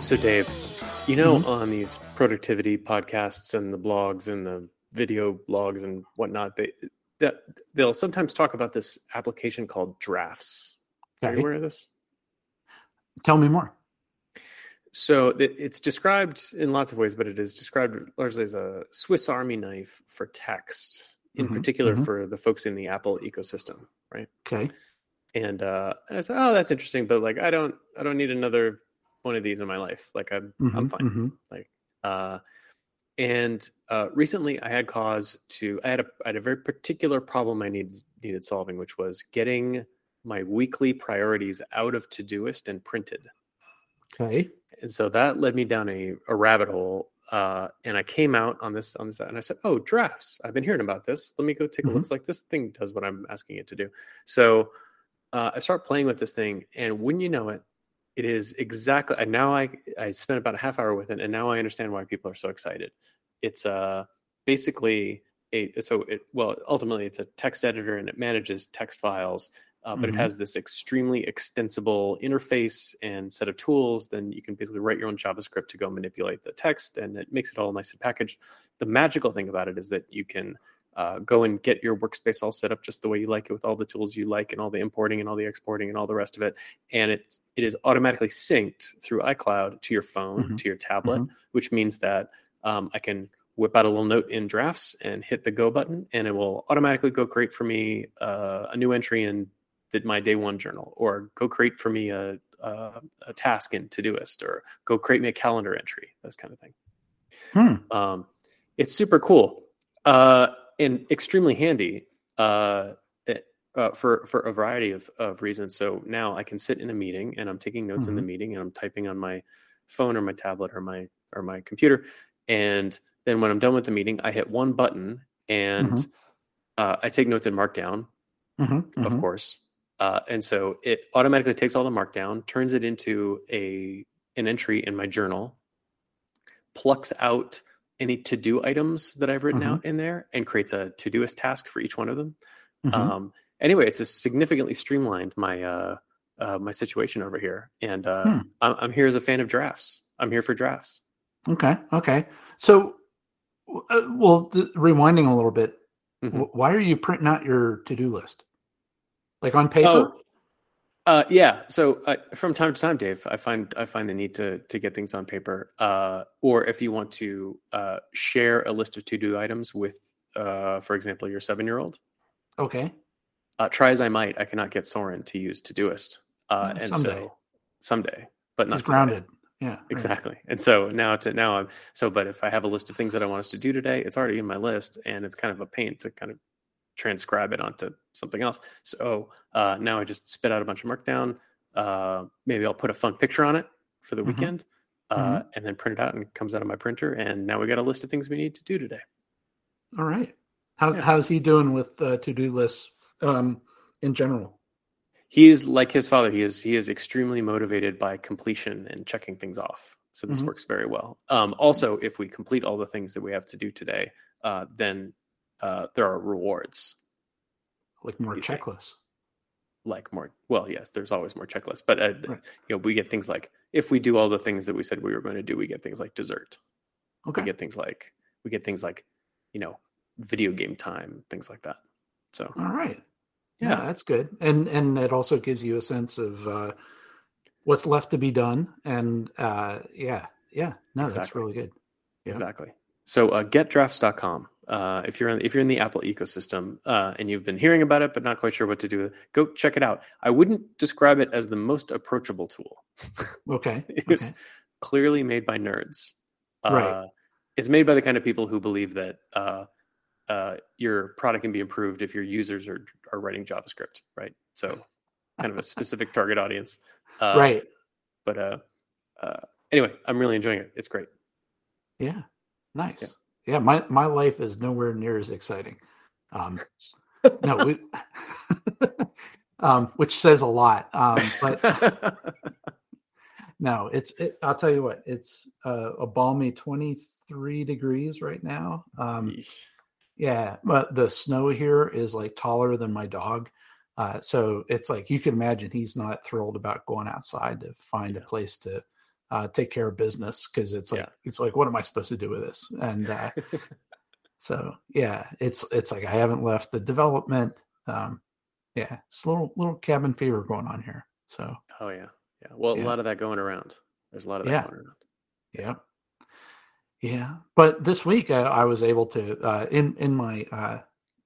So, Dave, you know, Mhm. on these productivity podcasts and the blogs and the video blogs and whatnot, they that they'll sometimes talk about this application called Drafts. Are you Okay. aware of this? Tell me more. So it's described in lots of ways, but it is described largely as a Swiss Army knife for text, in Mhm, particular mhm. for the folks in the Apple ecosystem, right? Okay. And uh, and I said, oh, that's interesting, but like, I don't, I don't need another one of these in my life. Like, I'm, I'm Mhm, fine. mhm. Uh, and uh, recently, I had cause to. I had a, I had a very particular problem I needed needed solving, which was getting my weekly priorities out of Todoist and printed. Okay. And so that led me down a, a rabbit hole. Uh, and I came out on this on this, and I said, "Oh, drafts! I've been hearing about this. Let me go take a Mhm. look. It's like this thing does what I'm asking it to do." So uh, I start playing with this thing, and wouldn't you know it, it is exactly. And now I I spent about a half hour with it, and now I understand why people are so excited. It's uh basically a so it well ultimately it's a text editor and it manages text files uh, but Mhm. it has this extremely extensible interface and set of tools. Then you can basically write your own JavaScript to go manipulate the text, and it makes it all nice and packaged. The magical thing about it is that you can uh, go and get your workspace all set up just the way you like it, with all the tools you like, and all the importing and all the exporting and all the rest of it. And it it is automatically synced through iCloud to your phone, Mhm. to your tablet, Mhm. which means that um, I can whip out a little note in drafts and hit the go button, and it will automatically go create for me uh, a new entry in did my day one journal or go create for me a, a, a task in Todoist or go create me a calendar entry, this kind of thing. Hmm. Um, it's super cool uh, and extremely handy uh, uh, for, for a variety of, of reasons. So now I can sit in a meeting and I'm taking notes in the meeting and I'm typing on my phone or my tablet or my or my computer. And then when I'm done with the meeting, I hit one button and Mhm. uh, I take notes in Markdown Mhm, of mhm. course. Uh, and so it automatically takes all the markdown, turns it into a an entry in my journal, plucks out any to do items that I've written Mhm. out in there, and creates a Todoist task for each one of them. Mhm. Um, anyway, it's a significantly streamlined my uh, uh, my situation over here, and uh, Hmm. I'm, I'm here as a fan of drafts. I'm here for drafts. Okay. Okay. So, uh, well, th- rewinding a little bit, Mhm. wh- why are you printing out your to-do list? Like on paper? Oh, Uh, yeah. So uh, from time to time, Dave, I find I find the need to to get things on paper. Uh, or if you want to uh, share a list of to do items with, uh, for example, your seven year old, Okay. uh, try as I might, I cannot get Soren to use Todoist. Uh, Uh, and someday. so someday, but not He's today. grounded. Yeah. right. Exactly. And so now to now I'm so but if I have a list of things that I want us to do today, it's already in my list and it's kind of a pain to kind of transcribe it onto something else. So uh, now I just spit out a bunch of markdown. Uh, maybe I'll put a fun picture on it for the Mhm. weekend uh, and then print it out and it comes out of my printer. And now we got a list of things we need to do today. All right. How's Yeah. how's he doing with uh, to-do lists um, in general? He is like his father. He is he is extremely motivated by completion and checking things off. So this Mhm. works very well. Um, also, if we complete all the things that we have to do today, uh, then uh, there are rewards. Like more checklists? Like more, well, yes, there's always more checklists, but uh, Right. you know, we get things like if we do all the things that we said we were going to do, we get things like dessert. Okay. We get things like we get things like you know, video game time, things like that. So All right. Yeah, Yeah. that's good. And and it also gives you a sense of uh, what's left to be done. And uh, yeah, yeah. No, that's really good. Yeah. Exactly. So uh, getdrafts.com. Uh, if you're in, if you're in the Apple ecosystem uh, and you've been hearing about it but not quite sure what to do, go check it out. I wouldn't describe it as the most approachable tool. Okay. it's okay. clearly made by nerds. Uh, Right. It's made by the kind of people who believe that uh, uh, your product can be improved if your users are are writing JavaScript, right? So, kind of a specific target audience. Uh, right. But uh, uh, anyway, I'm really enjoying it. It's great. Yeah. Nice. Yeah. Yeah. my my life is nowhere near as exciting. Um, no, we um, which says a lot. Um, but no, it's. It, I'll tell you what. It's uh, a balmy twenty three degrees right now. Um, yeah, but the snow here is like taller than my dog. Uh, so it's like you can imagine he's not thrilled about going outside to find yeah. a place to uh, take care of business because it's like yeah. it's like what am I supposed to do with this? And uh, so yeah, it's it's like I haven't left the development. Um, yeah, it's a little little cabin fever going on here. So oh yeah, yeah. Well, yeah. a lot of that going around. There's a lot of that going around. Yeah. Yeah, but this week uh, I was able to uh, in in my uh,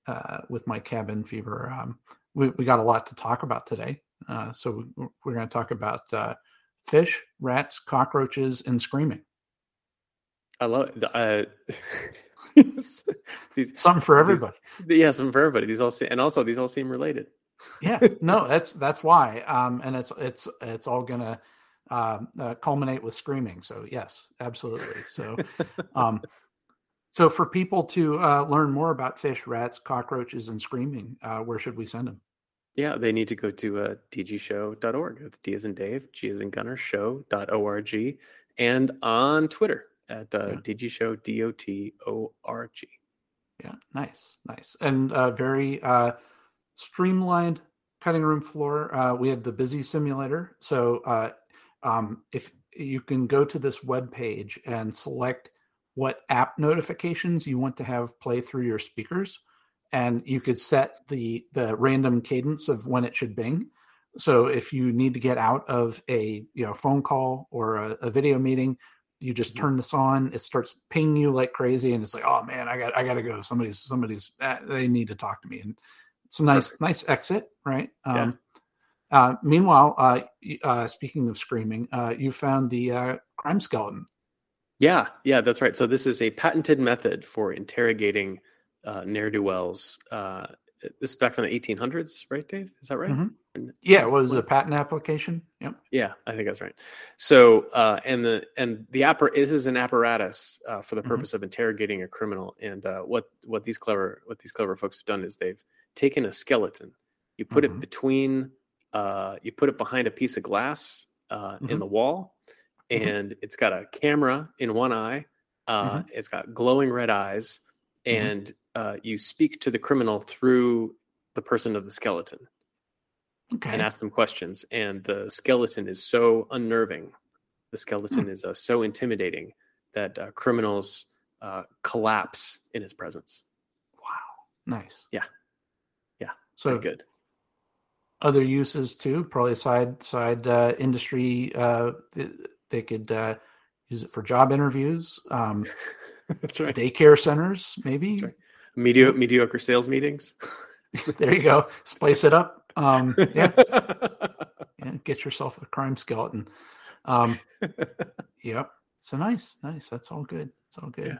uh, with my cabin fever. Um, we we got a lot to talk about today. Uh, so we're going to talk about uh, fish, rats, cockroaches, and screaming. I love it. Uh, these, something for everybody. These, yeah, something for everybody. These all seem, and also these all seem related. yeah, no, that's that's why. Um, and it's it's it's all gonna um, uh, culminate with screaming. So yes, absolutely. So, um, so for people to uh, learn more about fish, rats, cockroaches, and screaming, uh, where should we send them? Yeah, they need to go to uh, dgshow.org. That's D as in Dave, G as in Gunner, show.org, and on Twitter at uh, yeah. dgshow, D O T O R G. Yeah, nice, nice. And uh, very uh, streamlined cutting room floor. Uh, we have the busy simulator. So uh, um, if you can go to this web page and select what app notifications you want to have play through your speakers and you could set the the random cadence of when it should bing so if you need to get out of a you know phone call or a, a video meeting you just mm-hmm. turn this on it starts pinging you like crazy and it's like oh man i got i gotta go somebody's somebody's uh, they need to talk to me and it's a nice Perfect. nice exit right um, uh, meanwhile, uh, uh, speaking of screaming, uh, you found the uh, crime skeleton. Yeah, yeah, that's right. So this is a patented method for interrogating uh, ne'er do wells. this is back from the 1800s, right, Dave? Is that right? Mm-hmm. Yeah, it was a patent application. Yep. Yeah, I think that's right. So, and the and the appar- this is an apparatus for the mm-hmm. purpose mm-hmm. of interrogating a criminal. And what what these clever what these clever folks have done is they've taken a skeleton, you put mm-hmm. it between uh, you put it behind a piece of glass uh, mm-hmm. in the wall, mm-hmm. and mm-hmm. it's got a camera in one eye. Uh, mm-hmm. It's got glowing red eyes, mm-hmm. and uh, you speak to the criminal through the person of the skeleton okay. and ask them questions. And the skeleton is so unnerving. The skeleton mm. is uh, so intimidating that uh, criminals collapse in his presence. Wow! Nice. Yeah. Yeah. So good other uses too. Probably side side uh, industry. Uh, they could uh, use it for job interviews. Um, That's right. Daycare centers, maybe. Right. Mediocre, mediocre sales meetings. there you go. Spice it up. Um, yeah. get yourself a crime skeleton. Um, yep. So nice, nice. That's all good. It's all good. Yeah.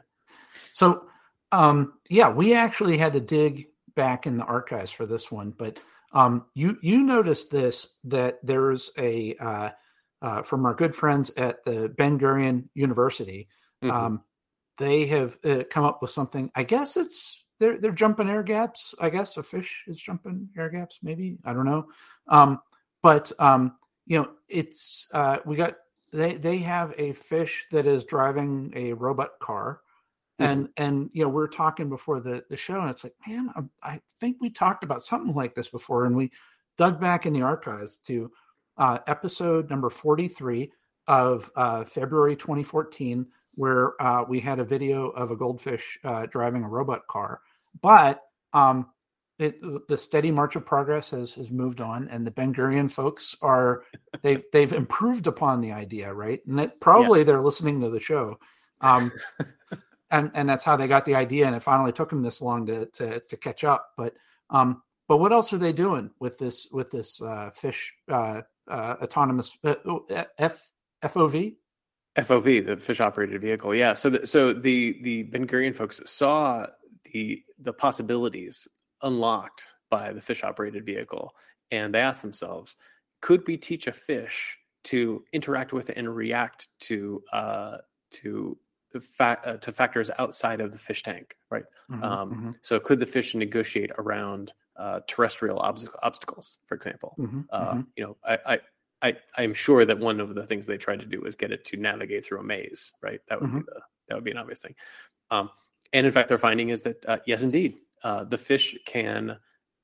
So, um, yeah, we actually had to dig back in the archives for this one, but um, you you noticed this that there's a uh, uh, from our good friends at the Ben Gurion University. Mm-hmm. Um, they have uh, come up with something. I guess it's they're they're jumping air gaps. I guess a fish is jumping air gaps. Maybe I don't know. Um, but um, you know, it's uh, we got they they have a fish that is driving a robot car Mm-hmm. And and you know we're talking before the the show, and it's like, man, I, I, think we talked about something like this before, and we dug back in the archives to uh, episode number forty three of uh, February twenty fourteen, where uh, we had a video of a goldfish uh, driving a robot car, but um, it, the steady march of progress has has moved on, and the Ben Gurion folks are they've they've improved upon the idea, right? And it, probably yeah. they're listening to the show. Um, and and that's how they got the idea and it finally took them this long to to, to catch up but um but what else are they doing with this with this uh, fish uh, uh, autonomous uh, oh, F, FOV? FOV, the fish operated vehicle. Yeah. So the, so the the Ben Gurion folks saw the the possibilities unlocked by the fish operated vehicle, and they asked themselves, could we teach a fish to interact with and react to uh, to fa- uh, to factors outside of the fish tank, right? Mm-hmm, um, mm-hmm. So could the fish negotiate around uh, terrestrial obst- obstacles, for example. Mm-hmm, Uh, mm-hmm. You know, I, I I I'm sure that one of the things they tried to do was get it to navigate through a maze, right? That would be Mhm. the that would be an obvious thing. Um, and in fact, their finding is that uh, yes, indeed, uh, the fish can.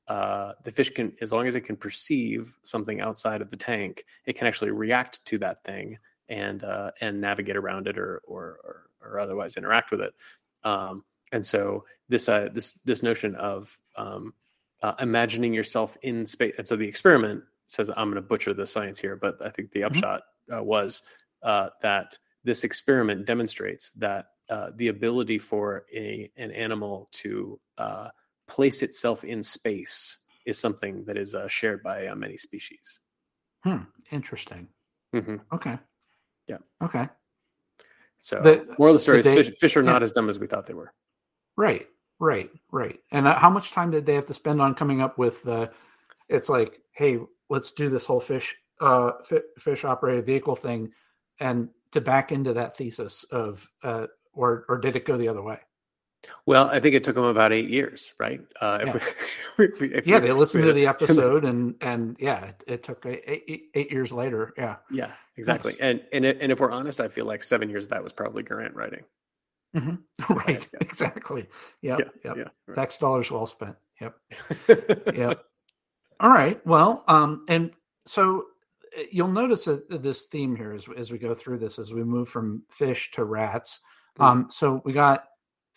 Uh, the fish can, as long as it can perceive something outside of the tank, it can actually react to that thing and uh, and navigate around it or or or, or otherwise interact with it. Um, and so this uh, this this notion of um, uh, imagining yourself in space, and so the experiment says I'm going to butcher the science here, but I think the upshot uh, was uh, that this experiment demonstrates that uh, the ability for a an animal to uh, place itself in space is something that is uh, shared by uh, many species. Hmm. Interesting. hmm Okay. Yeah. Okay. So, The- moral of the story is they- fish, fish are yeah. not as dumb as we thought they were. Right. Right. Right. And how much time did they have to spend on coming up with the? It's like, hey, let's do this whole fish, uh, fish operated vehicle thing, and to back into that thesis of, uh, or or did it go the other way? Well, I think it took them about eight years, right? Uh, Yeah. if we, if Yeah, they listened to the episode, and and yeah, it, it took eight, eight, eight years later. Yeah. Yeah, exactly. Nice. And and it, and if we're honest, I feel like seven years of that was probably Grant writing. hmm Right. Exactly. Yep. yeah, Yep. yeah. Tax dollars well spent. Yep. yep. All right. Well, um, and so uh, you'll notice a, this theme here as as we go through this, as we move from fish to rats. Mhm. Um, so we got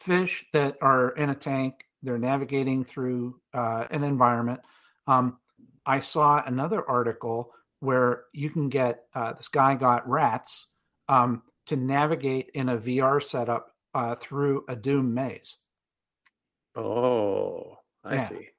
fish that are in a tank; they're navigating through uh, an environment. Um, I saw another article where you can get uh, this guy got rats um, to navigate in a VR setup uh, through a Doom maze. Oh, I Yeah. see.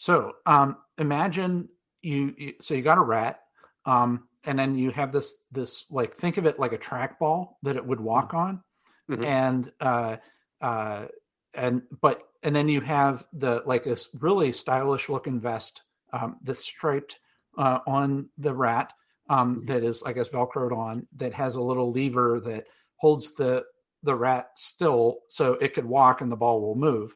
So um, imagine you, you so you got a rat, um, and then you have this this like think of it like a trackball that it would walk on, Mhm. and uh, uh, and but and then you have the like this really stylish looking vest um, that's striped uh, on the rat um, Mhm. that is I guess velcroed on that has a little lever that holds the the rat still so it could walk and the ball will move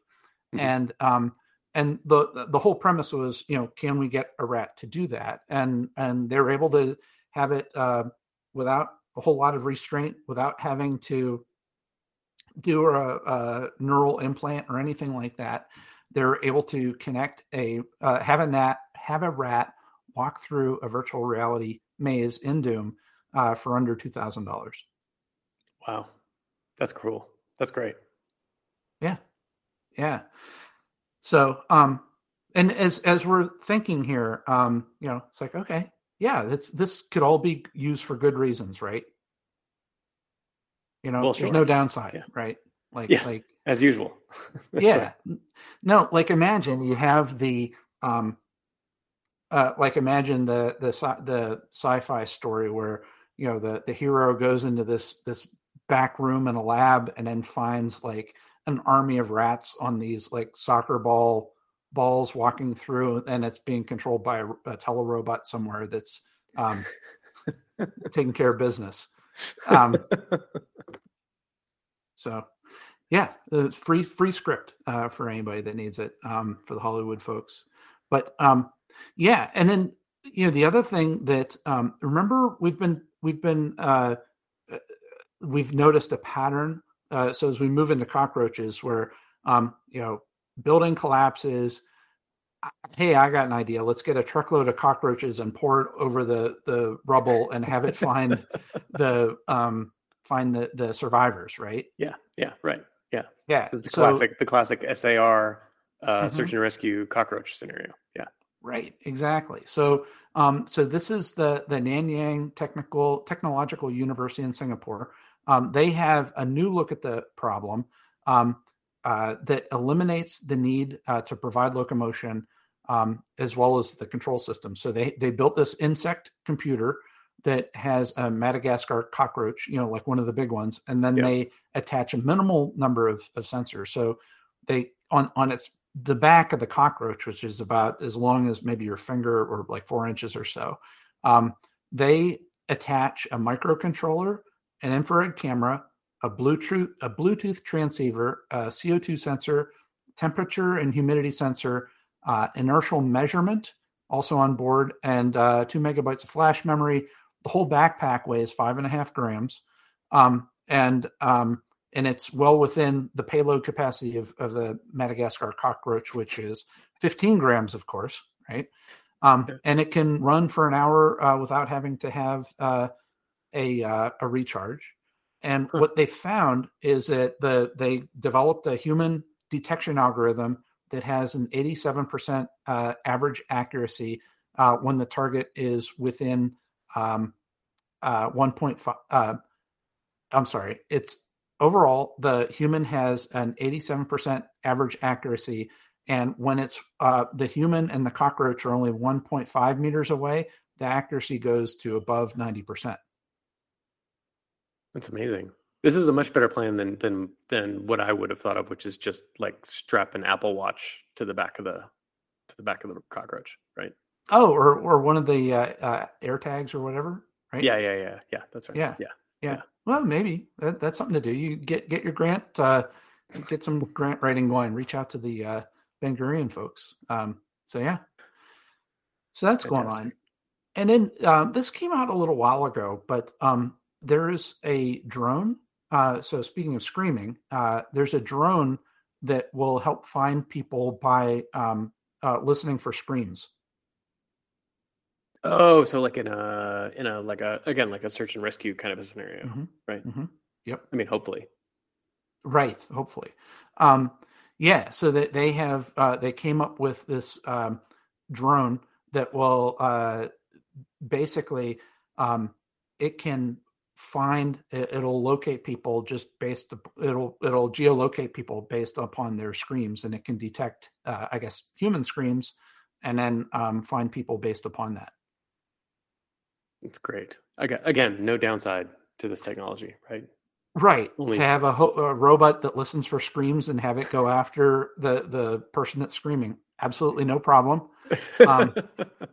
Mhm. and um and the the whole premise was you know can we get a rat to do that and and they're able to have it uh, without a whole lot of restraint without having to do a, a neural implant or anything like that they're able to connect a uh, have a gnat have a rat walk through a virtual reality maze in doom uh, for under $2000 Wow, that's cool. That's great. Yeah. Yeah. So, um, and as as we're thinking here, um, you know, it's like, okay, yeah, this this could all be used for good reasons, right? You know, Well, there's no downside, Yeah. right? Like, Yeah. like, As usual. yeah, no, like imagine you have the, um, uh, like imagine the the sci- the sci-fi story where you know the the hero goes into this this back room in a lab and then finds like an army of rats on these like soccer ball balls walking through and it's being controlled by a, a telerobot somewhere that's um, taking care of business. Um, so yeah it's free free script uh, for anybody that needs it um, for the hollywood folks. But um, yeah and then you know the other thing that um, remember we've been we've been uh, uh, we've noticed a pattern uh, so as we move into cockroaches where um, you know building collapses hey i got an idea let's get a truckload of cockroaches and pour it over the the rubble and have it find the um find the the survivors right yeah, yeah, right. Yeah, yeah the so classic, the classic SAR uh, Mhm. search and rescue cockroach scenario. Yeah. Right, exactly. So, um, so this is the the Nanyang Technical Technological University in Singapore. Um, they have a new look at the problem um, uh, that eliminates the need uh, to provide locomotion um, as well as the control system. So they they built this insect computer that has a Madagascar cockroach, you know, like one of the big ones, and then they attach a minimal number of, of sensors. So they on on its the back of the cockroach, which is about as long as maybe your finger or like four inches or so, um, they attach a microcontroller, an infrared camera, a Bluetooth a Bluetooth transceiver, a CO2 sensor, temperature and humidity sensor, uh, inertial measurement also on board, and uh, two megabytes of flash memory. The whole backpack weighs five and a half grams, um, and um, and it's well within the payload capacity of, of the Madagascar cockroach, which is 15 grams, of course, right? Um, and it can run for an hour uh, without having to have uh, a uh, a recharge. And what they found is that the they developed a human detection algorithm that has an 87% uh, average accuracy uh, when the target is within um, uh, 1.5. Uh, I'm sorry, it's overall the human has an 87% average accuracy. And when it's uh, the human and the cockroach are only 1.5 meters away, the accuracy goes to above 90%. That's amazing. This is a much better plan than than than what I would have thought of, which is just like strap an Apple Watch to the back of the to the back of the cockroach, right? Oh, or or one of the uh, uh, air tags or whatever, right? Yeah, yeah, yeah, yeah. That's right. Yeah, yeah, yeah. yeah. Well, maybe that, that's something to do. You get get your grant, uh, get some grant writing going. Reach out to the uh, Ben Gurion folks. Um, so yeah, so that's Fantastic. going on. And then um, this came out a little while ago, but um, there's a drone. Uh, so speaking of screaming, uh, there's a drone that will help find people by um, uh, listening for screams. Oh, so like in a in a like a again like a search and rescue kind of a scenario, mm-hmm. right? Mm-hmm. Yep. I mean, hopefully. Right. Hopefully. Um, yeah. So that they have uh, they came up with this um, drone that will uh, basically um, it can find it'll locate people just based it'll it'll geolocate people based upon their screams and it can detect uh, i guess human screams and then um, find people based upon that. It's great. Again again no downside to this technology right? Right. Only... to have a, ho- a robot that listens for screams and have it go after the the person that's screaming. Absolutely no problem. Um,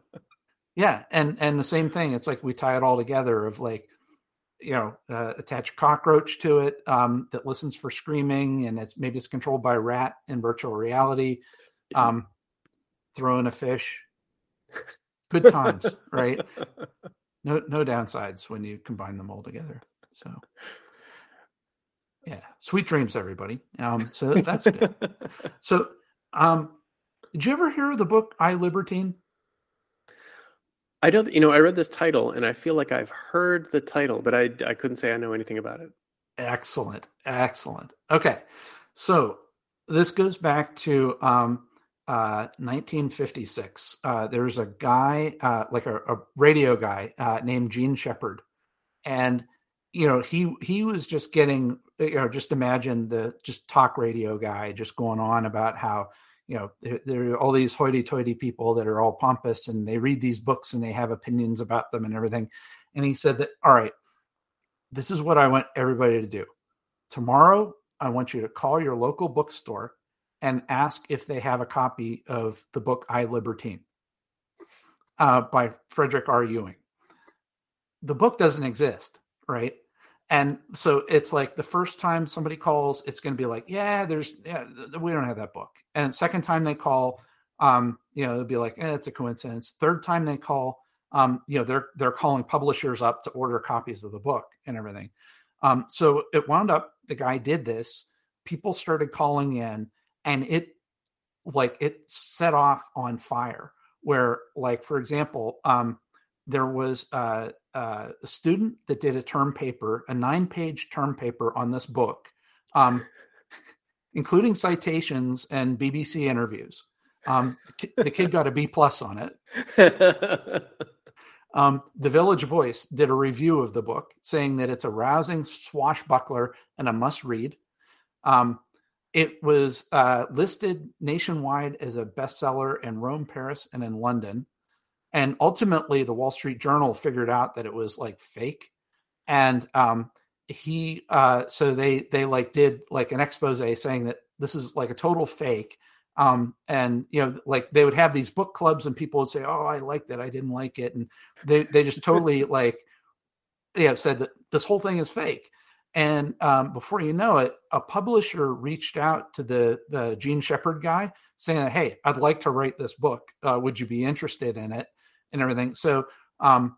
yeah and and the same thing it's like we tie it all together of like you know uh, attach a cockroach to it um, that listens for screaming and it's maybe it's controlled by a rat in virtual reality. Um, throw in a fish. Good times right? No no downsides when you combine them all together so. Yeah sweet dreams everybody. Um, so that's good. So um, did you ever hear of the book i libertine I don't, you know, I read this title and I feel like I've heard the title, but I, I couldn't say I know anything about it. Excellent. Excellent. Okay. So this goes back to um, uh, 1956. Uh, there's a guy, uh, like a, a, radio guy uh, named Jean Shepherd. And, you know, he, he was just getting, you know, just imagine the just talk radio guy just going on about how, you know there, are all these hoity-toity people that are all pompous and they read these books and they have opinions about them and everything. And he said that all right this is what i want everybody to do. Tomorrow i want you to call your local bookstore and ask if they have a copy of the book i libertine uh, by frederick r. Ewing. The book doesn't exist right and so it's like the first time somebody calls it's going to be like yeah there's yeah we don't have that book. And second time they call um you know it'll be like eh, it's a coincidence. Third time they call um you know they're they're calling publishers up to order copies of the book and everything. Um so it wound up the guy did this people started calling in and it like it set off on fire where like for example um there was uh, a student that did a term paper, a nine page term paper on this book, um, including citations and BBC interviews. Um, the kid got a B plus on it. Um, the Village Voice did a review of the book, saying that it's a rousing swashbuckler and a must read. Um, it was uh, listed nationwide as a bestseller in Rome, Paris, and in London and ultimately the wall street journal figured out that it was like fake. And um he uh so they they like did like an expose saying that this is like a total fake. Um and you know like they would have these book clubs and people would say oh i liked it. I didn't like it. And they they just totally like yeah said that this whole thing is fake. And um, before you know it a publisher reached out to the the Jean Shepherd guy saying hey, I'd like to write this book. Uh, would you be interested in it? And everything. So um,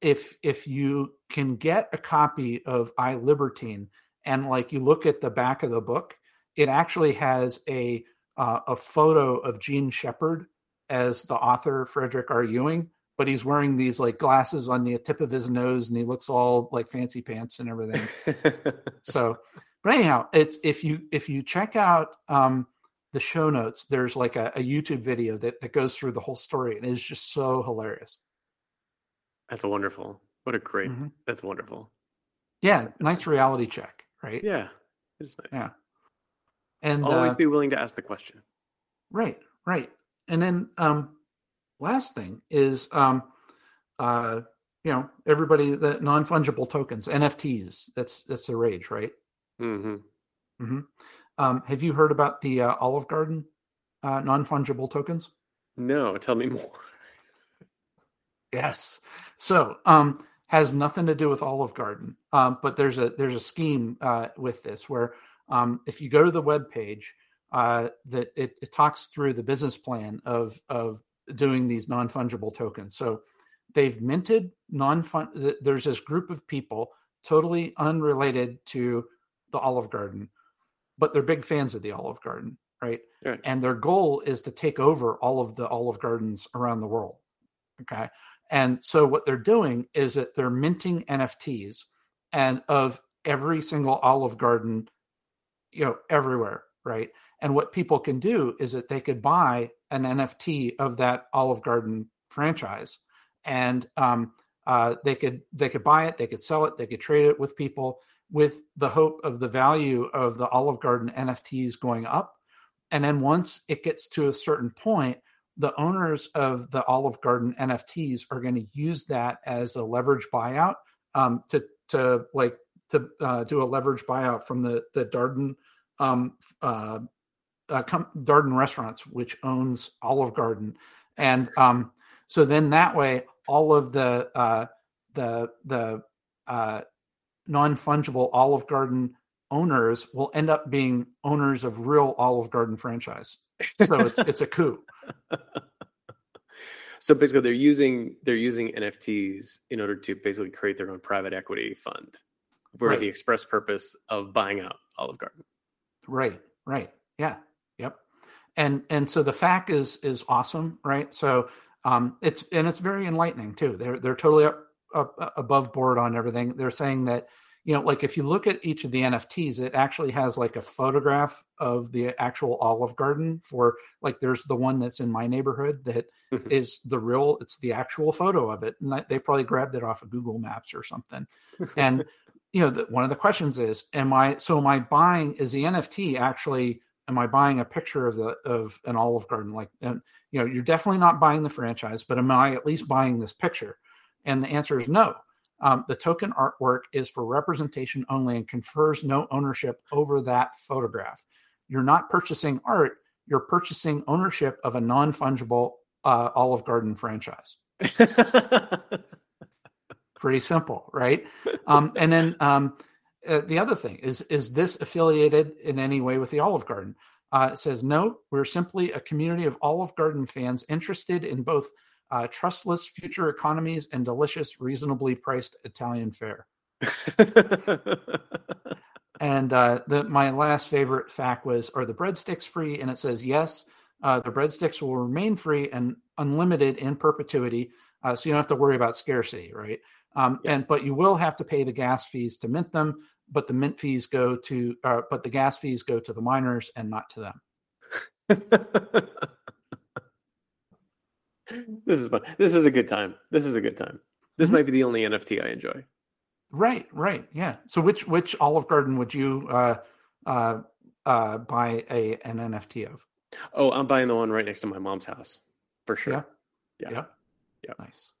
if if you can get a copy of I Libertine and like you look at the back of the book, it actually has a uh, a photo of Jean Shepherd as the author, Frederick R. Ewing, but he's wearing these like glasses on the tip of his nose and he looks all like fancy pants and everything. so, but anyhow, it's if you if you check out um, the show notes, there's like a, a YouTube video that, that goes through the whole story and it's just so hilarious. That's wonderful. What a great. Mm-hmm. That's wonderful. Yeah, nice reality check, right? Yeah, it's nice. Yeah, and always uh, be willing to ask the question. Right, right. And then um, last thing is um, uh, you know everybody the non fungible tokens NFTs. That's that's the rage, right? Mm-hmm. Mm-hmm. Um, have you heard about the uh, Olive Garden uh, non fungible tokens? No, tell me more. yes. So um, has nothing to do with Olive Garden, um, but there's a there's a scheme uh, with this where um, if you go to the web page, uh, that it, it, talks through the business plan of of doing these non fungible tokens. So they've minted non fun. There's this group of people totally unrelated to the Olive Garden, but they're big fans of the Olive Garden, right? right? And their goal is to take over all of the Olive Gardens around the world. Okay. And so what they're doing is that they're minting NFTs and of every single Olive Garden, you know, everywhere, right? And what people can do is that they could buy an NFT of that Olive Garden franchise, and um, uh, they could they could buy it, they could sell it, they could trade it with people, with the hope of the value of the Olive Garden NFTs going up. And then once it gets to a certain point, the owners of the Olive Garden NFTs are going to use that as a leverage buyout um, to to like to uh, do a leverage buyout from the the Darden um, uh, uh, com- Darden Restaurants, which owns Olive Garden, and um, so then that way all of the uh, the the uh, non fungible Olive Garden owners will end up being owners of real Olive Garden franchise. So it's it's a coup. so basically, they're using they're using NFTs in order to basically create their own private equity fund, for right. the express purpose of buying out Olive Garden. Right. Right. Yeah. Yep. And and so the fact is is awesome, right? So um, it's and it's very enlightening too. They're they're totally up, up, above board on everything. They're saying that you know, like if you look at each of the NFTs, it actually has like a photograph of the actual Olive Garden. For like, there's the one that's in my neighborhood that mm-hmm. the real. It's the actual photo of it, and they probably grabbed it off of Google Maps or something. and you know, the, one of the questions is, am I so am I buying? Is the NFT actually? Am I buying a picture of the of an Olive Garden? Like, and you know, you're definitely not buying the franchise, but am I at least buying this picture? And the answer is no um, the token artwork is for representation only and confers no ownership over that photograph. You're not purchasing art, you're purchasing ownership of a non fungible uh, Olive Garden franchise. Pretty simple, right? Um, and then um, uh, the other thing is is this affiliated in any way with the Olive Garden? Uh, it says no. We're simply a community of Olive Garden fans interested in both uh, trustless future economies and delicious, reasonably priced Italian fare. and uh, the, my last favorite fact was, are the breadsticks free? And it says yes. Uh, the breadsticks will remain free and unlimited in perpetuity, uh, so you don't have to worry about scarcity, right? Um, yeah. And but you will have to pay the gas fees to mint them, but the mint fees go to, uh, but the gas fees go to the miners and not to them. this is fun. This is a good time. This is a good time. This mm-hmm. might be the only NFT I enjoy. Right, right, yeah. So which which Olive Garden would you uh, uh, uh, buy a an NFT of? Oh, I'm buying the one right next to my mom's house for sure. Yeah, yeah, yeah. yeah. Nice.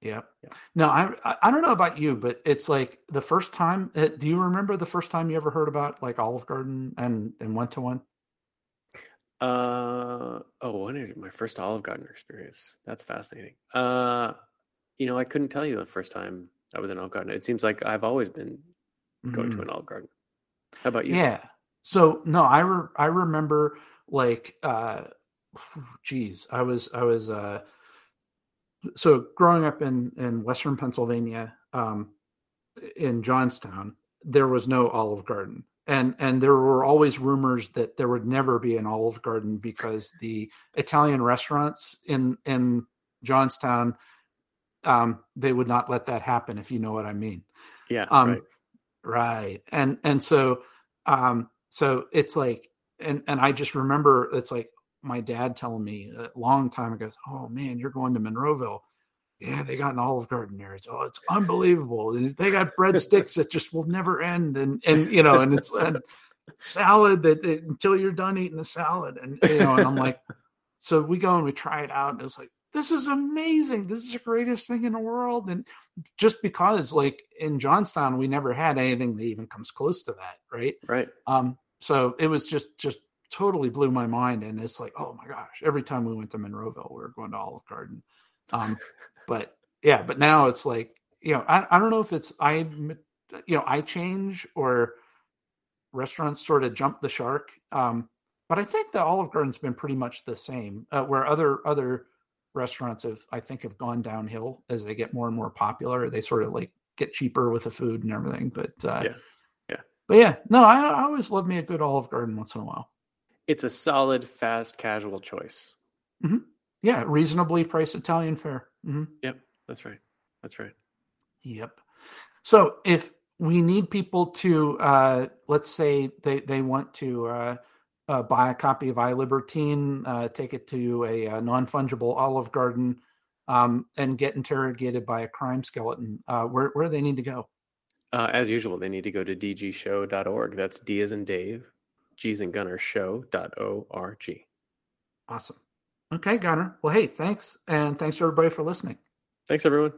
Yeah. yeah. No, I I don't know about you, but it's like the first time. Uh, do you remember the first time you ever heard about like Olive Garden and and went to one? Uh oh, when did my first Olive Garden experience? That's fascinating. Uh, you know, I couldn't tell you the first time I was in Olive Garden. It seems like I've always been going to Mm. an Olive Garden. How about you? Yeah. So no, I re- I remember like uh geez i was i was uh so growing up in in western pennsylvania um in johnstown there was no olive garden and and there were always rumors that there would never be an olive garden because the italian restaurants in in johnstown um they would not let that happen if you know what i mean Yeah. um right. right and and so um so it's like and and i just remember it's like my dad telling me a long time ago oh man you're going to monroeville yeah they got an olive garden there. It's oh it's unbelievable. And they got breadsticks that just will never end. And and you know and it's and salad that, that until you're done eating the salad. And you know and i'm like so we go and we try it out. And it's like this is amazing. This is the greatest thing in the world. And just because like in johnstown we never had anything that even comes close to that right? Right. um so it was just just totally blew my mind. And it's like oh my gosh every time we went to monroeville we were going to olive garden. Um but yeah but now it's like you know i, I don't know if it's i you know i change or restaurants sort of jump the shark um but i think the olive garden's been pretty much the same uh, where other other restaurants have i think have gone downhill as they get more and more popular they sort of like get cheaper with the food and everything but uh Yeah. Yeah. but yeah no I, I always love me a good olive garden once in a while It's a solid, fast, casual choice. yeah reasonably priced italian fare hmm Yep. That's right. That's right. Yep. So if we need people to, uh, let's say they, they want to uh, uh, buy a copy of iLibertine, uh, take it to a, uh non fungible Olive Garden, um, and get interrogated by a crime skeleton, uh, where where do they need to go? Uh, as usual, they need to go to dgshow.org. That's D as in Dave, G's and Gunner show.org. Awesome. Okay, Gunner. Well, hey, thanks. And thanks everybody for listening. Thanks, everyone.